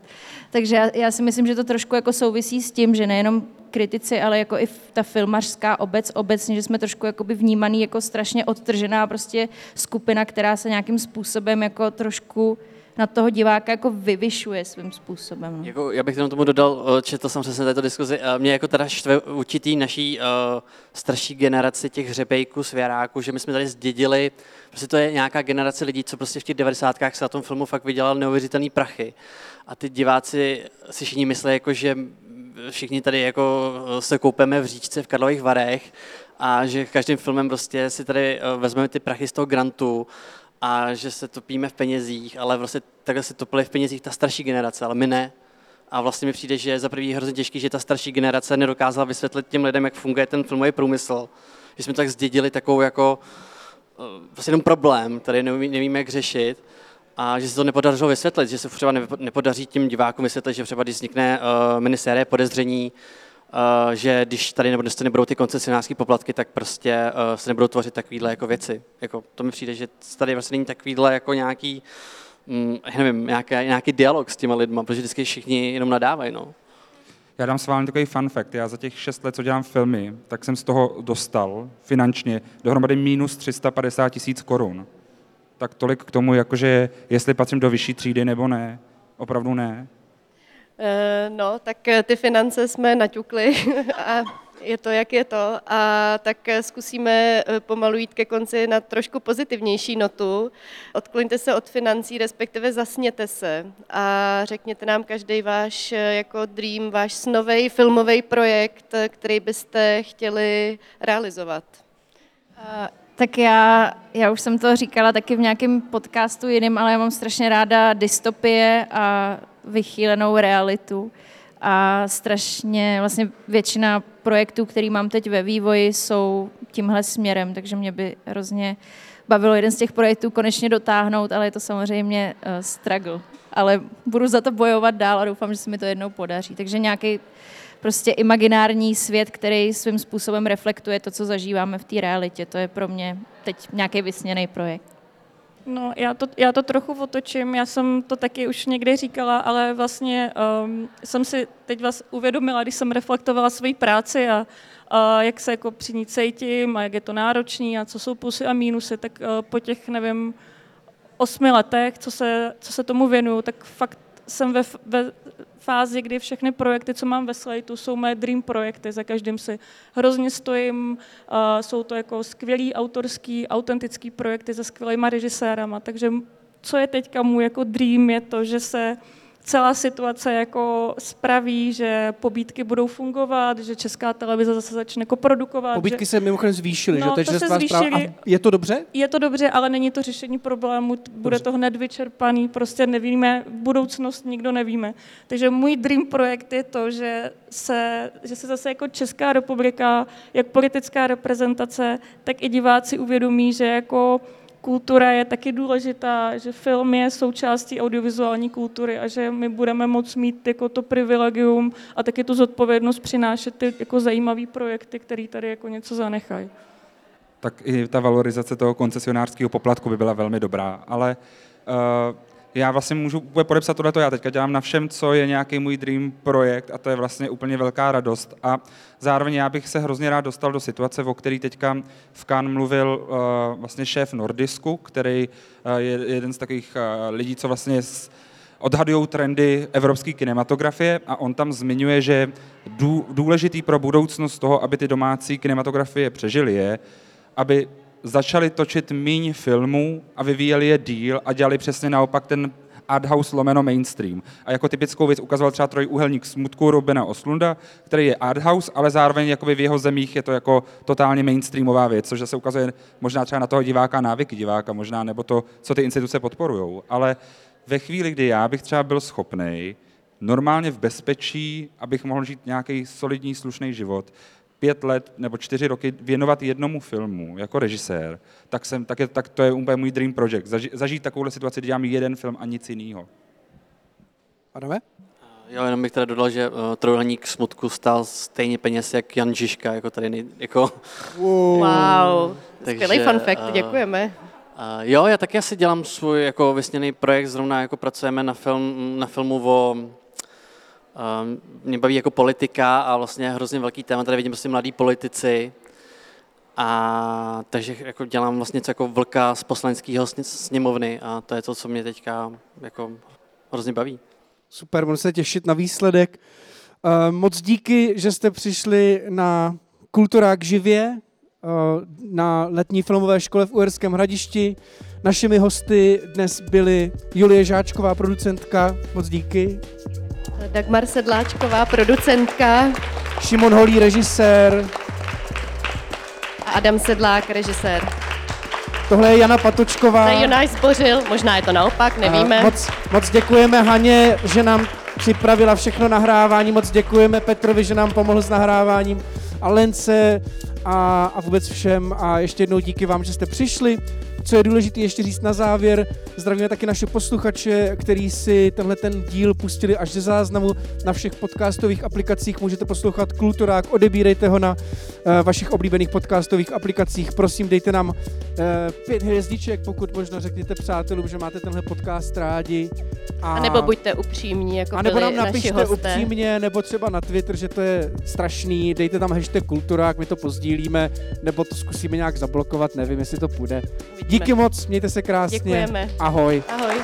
[SPEAKER 3] Takže já, já si myslím, že to trošku jako souvisí s tím, že nejenom kritici, ale jako i ta filmařská obec obecně, že jsme trošku jakoby vnímaný jako strašně odtržená prostě skupina, která se nějakým způsobem jako trošku na toho diváka jako vyvyšuje svým způsobem. No.
[SPEAKER 5] Jako, já bych tomu dodal, eh, četl jsem přesně této diskuzi, eh, mě jako teda štve určitý naší uh, starší generaci těch hřebejků, svěráků, že my jsme tady zdědili, prostě to je nějaká generace lidí, co prostě v těch devadesátkách se na tom filmu fakt vydělal neuvěřitelný prachy. A ty diváci si všichni myslí, jako, že všichni tady jako se koupeme v říčce v Karlových Varech a že každým filmem prostě si tady vezmeme ty prachy z toho grantu a že se topíme v penězích, ale vlastně takhle se topili v penězích ta starší generace, ale my ne. A vlastně mi přijde, že za prvý je hrozně těžký, že ta starší generace nedokázala vysvětlit těm lidem, jak funguje ten filmový průmysl. Že jsme tak zdědili takovou jako eh, vlastně jenom problém, který neví, nevíme, jak řešit a že se to nepodařilo vysvětlit, že se třeba nepodaří tím divákům vysvětlit, že třeba když vznikne uh, minisérie podezření, že když tady nebo nebudou ty koncesionářské poplatky, tak prostě uh, se nebudou tvořit takovýhle jako věci. Jako, to mi přijde, že tady vlastně není takovýhle jako nějaký, um, nevím, nějaký, nějaký dialog s těma lidma, protože vždycky všichni jenom nadávají. No.
[SPEAKER 4] Já dám s vámi takový fun fact. Já za těch šest let, co dělám filmy, tak jsem z toho dostal finančně dohromady minus 350 tisíc korun tak tolik k tomu, jakože jestli patřím do vyšší třídy nebo ne. Opravdu ne.
[SPEAKER 2] Eh, no, tak eh, ty finance jsme naťukli <laughs> a je to, jak je to. A tak eh, zkusíme pomalu jít ke konci na trošku pozitivnější notu. Odkloňte se od financí, respektive zasněte se a řekněte nám každý váš jako dream, váš snový filmový projekt, který byste chtěli realizovat.
[SPEAKER 3] Tak já, já už jsem to říkala taky v nějakém podcastu jiným, ale já mám strašně ráda dystopie a vychýlenou realitu. A strašně vlastně většina projektů, který mám teď ve vývoji, jsou tímhle směrem, takže mě by hrozně bavilo jeden z těch projektů konečně dotáhnout, ale je to samozřejmě uh, struggle. Ale budu za to bojovat dál a doufám, že se mi to jednou podaří. Takže nějaký prostě imaginární svět, který svým způsobem reflektuje to, co zažíváme v té realitě. To je pro mě teď nějaký vysněný projekt.
[SPEAKER 6] No, já to, já to trochu otočím, já jsem to taky už někdy říkala, ale vlastně um, jsem si teď vás uvědomila, když jsem reflektovala svoji práci a, a jak se jako při ní cítím a jak je to náročný a co jsou plusy a mínusy, tak uh, po těch, nevím, osmi letech, co se, co se tomu věnuju, tak fakt jsem ve, ve fázi, kdy všechny projekty, co mám ve Slateu, jsou mé dream projekty, za každým si hrozně stojím, jsou to jako skvělý autorský, autentický projekty se skvělýma režisérama, takže co je teďka můj jako dream, je to, že se celá situace jako spraví, že pobídky budou fungovat, že česká televize zase začne jako produkovat.
[SPEAKER 1] Pobídky
[SPEAKER 6] že...
[SPEAKER 1] se mimochodem zvýšily,
[SPEAKER 6] no,
[SPEAKER 1] že?
[SPEAKER 6] To se zvýšily.
[SPEAKER 1] A je to dobře?
[SPEAKER 6] Je to dobře, ale není to řešení problému, bude dobře. to hned vyčerpaný, prostě nevíme, budoucnost nikdo nevíme. Takže můj dream projekt je to, že se, že se zase jako Česká republika, jak politická reprezentace, tak i diváci uvědomí, že jako kultura je taky důležitá, že film je součástí audiovizuální kultury a že my budeme moct mít jako to privilegium a taky tu zodpovědnost přinášet ty jako zajímavé projekty, které tady jako něco zanechají.
[SPEAKER 4] Tak i ta valorizace toho koncesionářského poplatku by byla velmi dobrá, ale uh, já vlastně můžu úplně podepsat tohleto, já teďka dělám na všem, co je nějaký můj dream projekt a to je vlastně úplně velká radost. A zároveň já bych se hrozně rád dostal do situace, o který teďka v Cannes mluvil uh, vlastně šéf Nordisku, který uh, je jeden z takových uh, lidí, co vlastně odhadují trendy evropské kinematografie a on tam zmiňuje, že důležitý pro budoucnost toho, aby ty domácí kinematografie přežily, je, aby začali točit míň filmů a vyvíjeli je díl a dělali přesně naopak ten arthouse lomeno mainstream. A jako typickou věc ukazoval třeba trojúhelník smutku Robina Oslunda, který je arthouse, ale zároveň jakoby v jeho zemích je to jako totálně mainstreamová věc, což se ukazuje možná třeba na toho diváka, návyky diváka možná, nebo to, co ty instituce podporují. Ale ve chvíli, kdy já bych třeba byl schopný normálně v bezpečí, abych mohl žít nějaký solidní, slušný život, pět let nebo čtyři roky věnovat jednomu filmu jako režisér, tak, jsem, tak, je, tak to je úplně můj dream project. Zaži, zažít takovouhle situaci, kdy dělám jeden film a nic jiného.
[SPEAKER 1] Adame?
[SPEAKER 5] Jo, jenom bych teda dodal, že uh, trojuhelník smutku stál stejně peněz jak Jan Žižka, jako tady nej, jako...
[SPEAKER 2] Wow, wow. skvělý fun fact, uh, děkujeme.
[SPEAKER 5] Uh, jo, já taky asi dělám svůj jako vysněný projekt, zrovna jako pracujeme na, film, na filmu o mě baví jako politika a vlastně hrozně velký téma, tady vidím prostě mladí politici, a takže jako dělám vlastně něco jako vlka z poslaneckého sněmovny a to je to, co mě teďka jako hrozně baví.
[SPEAKER 1] Super, budu se těšit na výsledek. Uh, moc díky, že jste přišli na Kulturák živě, uh, na letní filmové škole v Uherském hradišti. Našimi hosty dnes byly Julie Žáčková, producentka, moc díky.
[SPEAKER 2] Dagmar Sedláčková, producentka.
[SPEAKER 1] Šimon Holý, režisér.
[SPEAKER 2] A Adam Sedlák, režisér.
[SPEAKER 1] Tohle je Jana Patočková.
[SPEAKER 2] To je Jonáš Zbořil, možná je to naopak, nevíme.
[SPEAKER 1] A moc, moc děkujeme Haně, že nám připravila všechno nahrávání. Moc děkujeme Petrovi, že nám pomohl s nahráváním a Lence a, a vůbec všem. A ještě jednou díky vám, že jste přišli. Co je důležité ještě říct na závěr, zdravíme taky naše posluchače, který si tenhle ten díl pustili až ze záznamu na všech podcastových aplikacích. Můžete poslouchat Kulturák, odebírejte ho na uh, vašich oblíbených podcastových aplikacích. Prosím, dejte nám uh, pět hvězdiček, pokud možno řekněte přátelům, že máte tenhle podcast rádi.
[SPEAKER 2] A, a nebo buďte upřímní, jako
[SPEAKER 1] a nebo
[SPEAKER 2] nám
[SPEAKER 1] napište upřímně, nebo třeba na Twitter, že to je strašný, dejte tam hashtag kulturák, my to pozdílíme, nebo to zkusíme nějak zablokovat, nevím, jestli to půjde. Díky moc, mějte se krásně.
[SPEAKER 2] Děkujeme.
[SPEAKER 1] Ahoj.
[SPEAKER 2] Ahoj.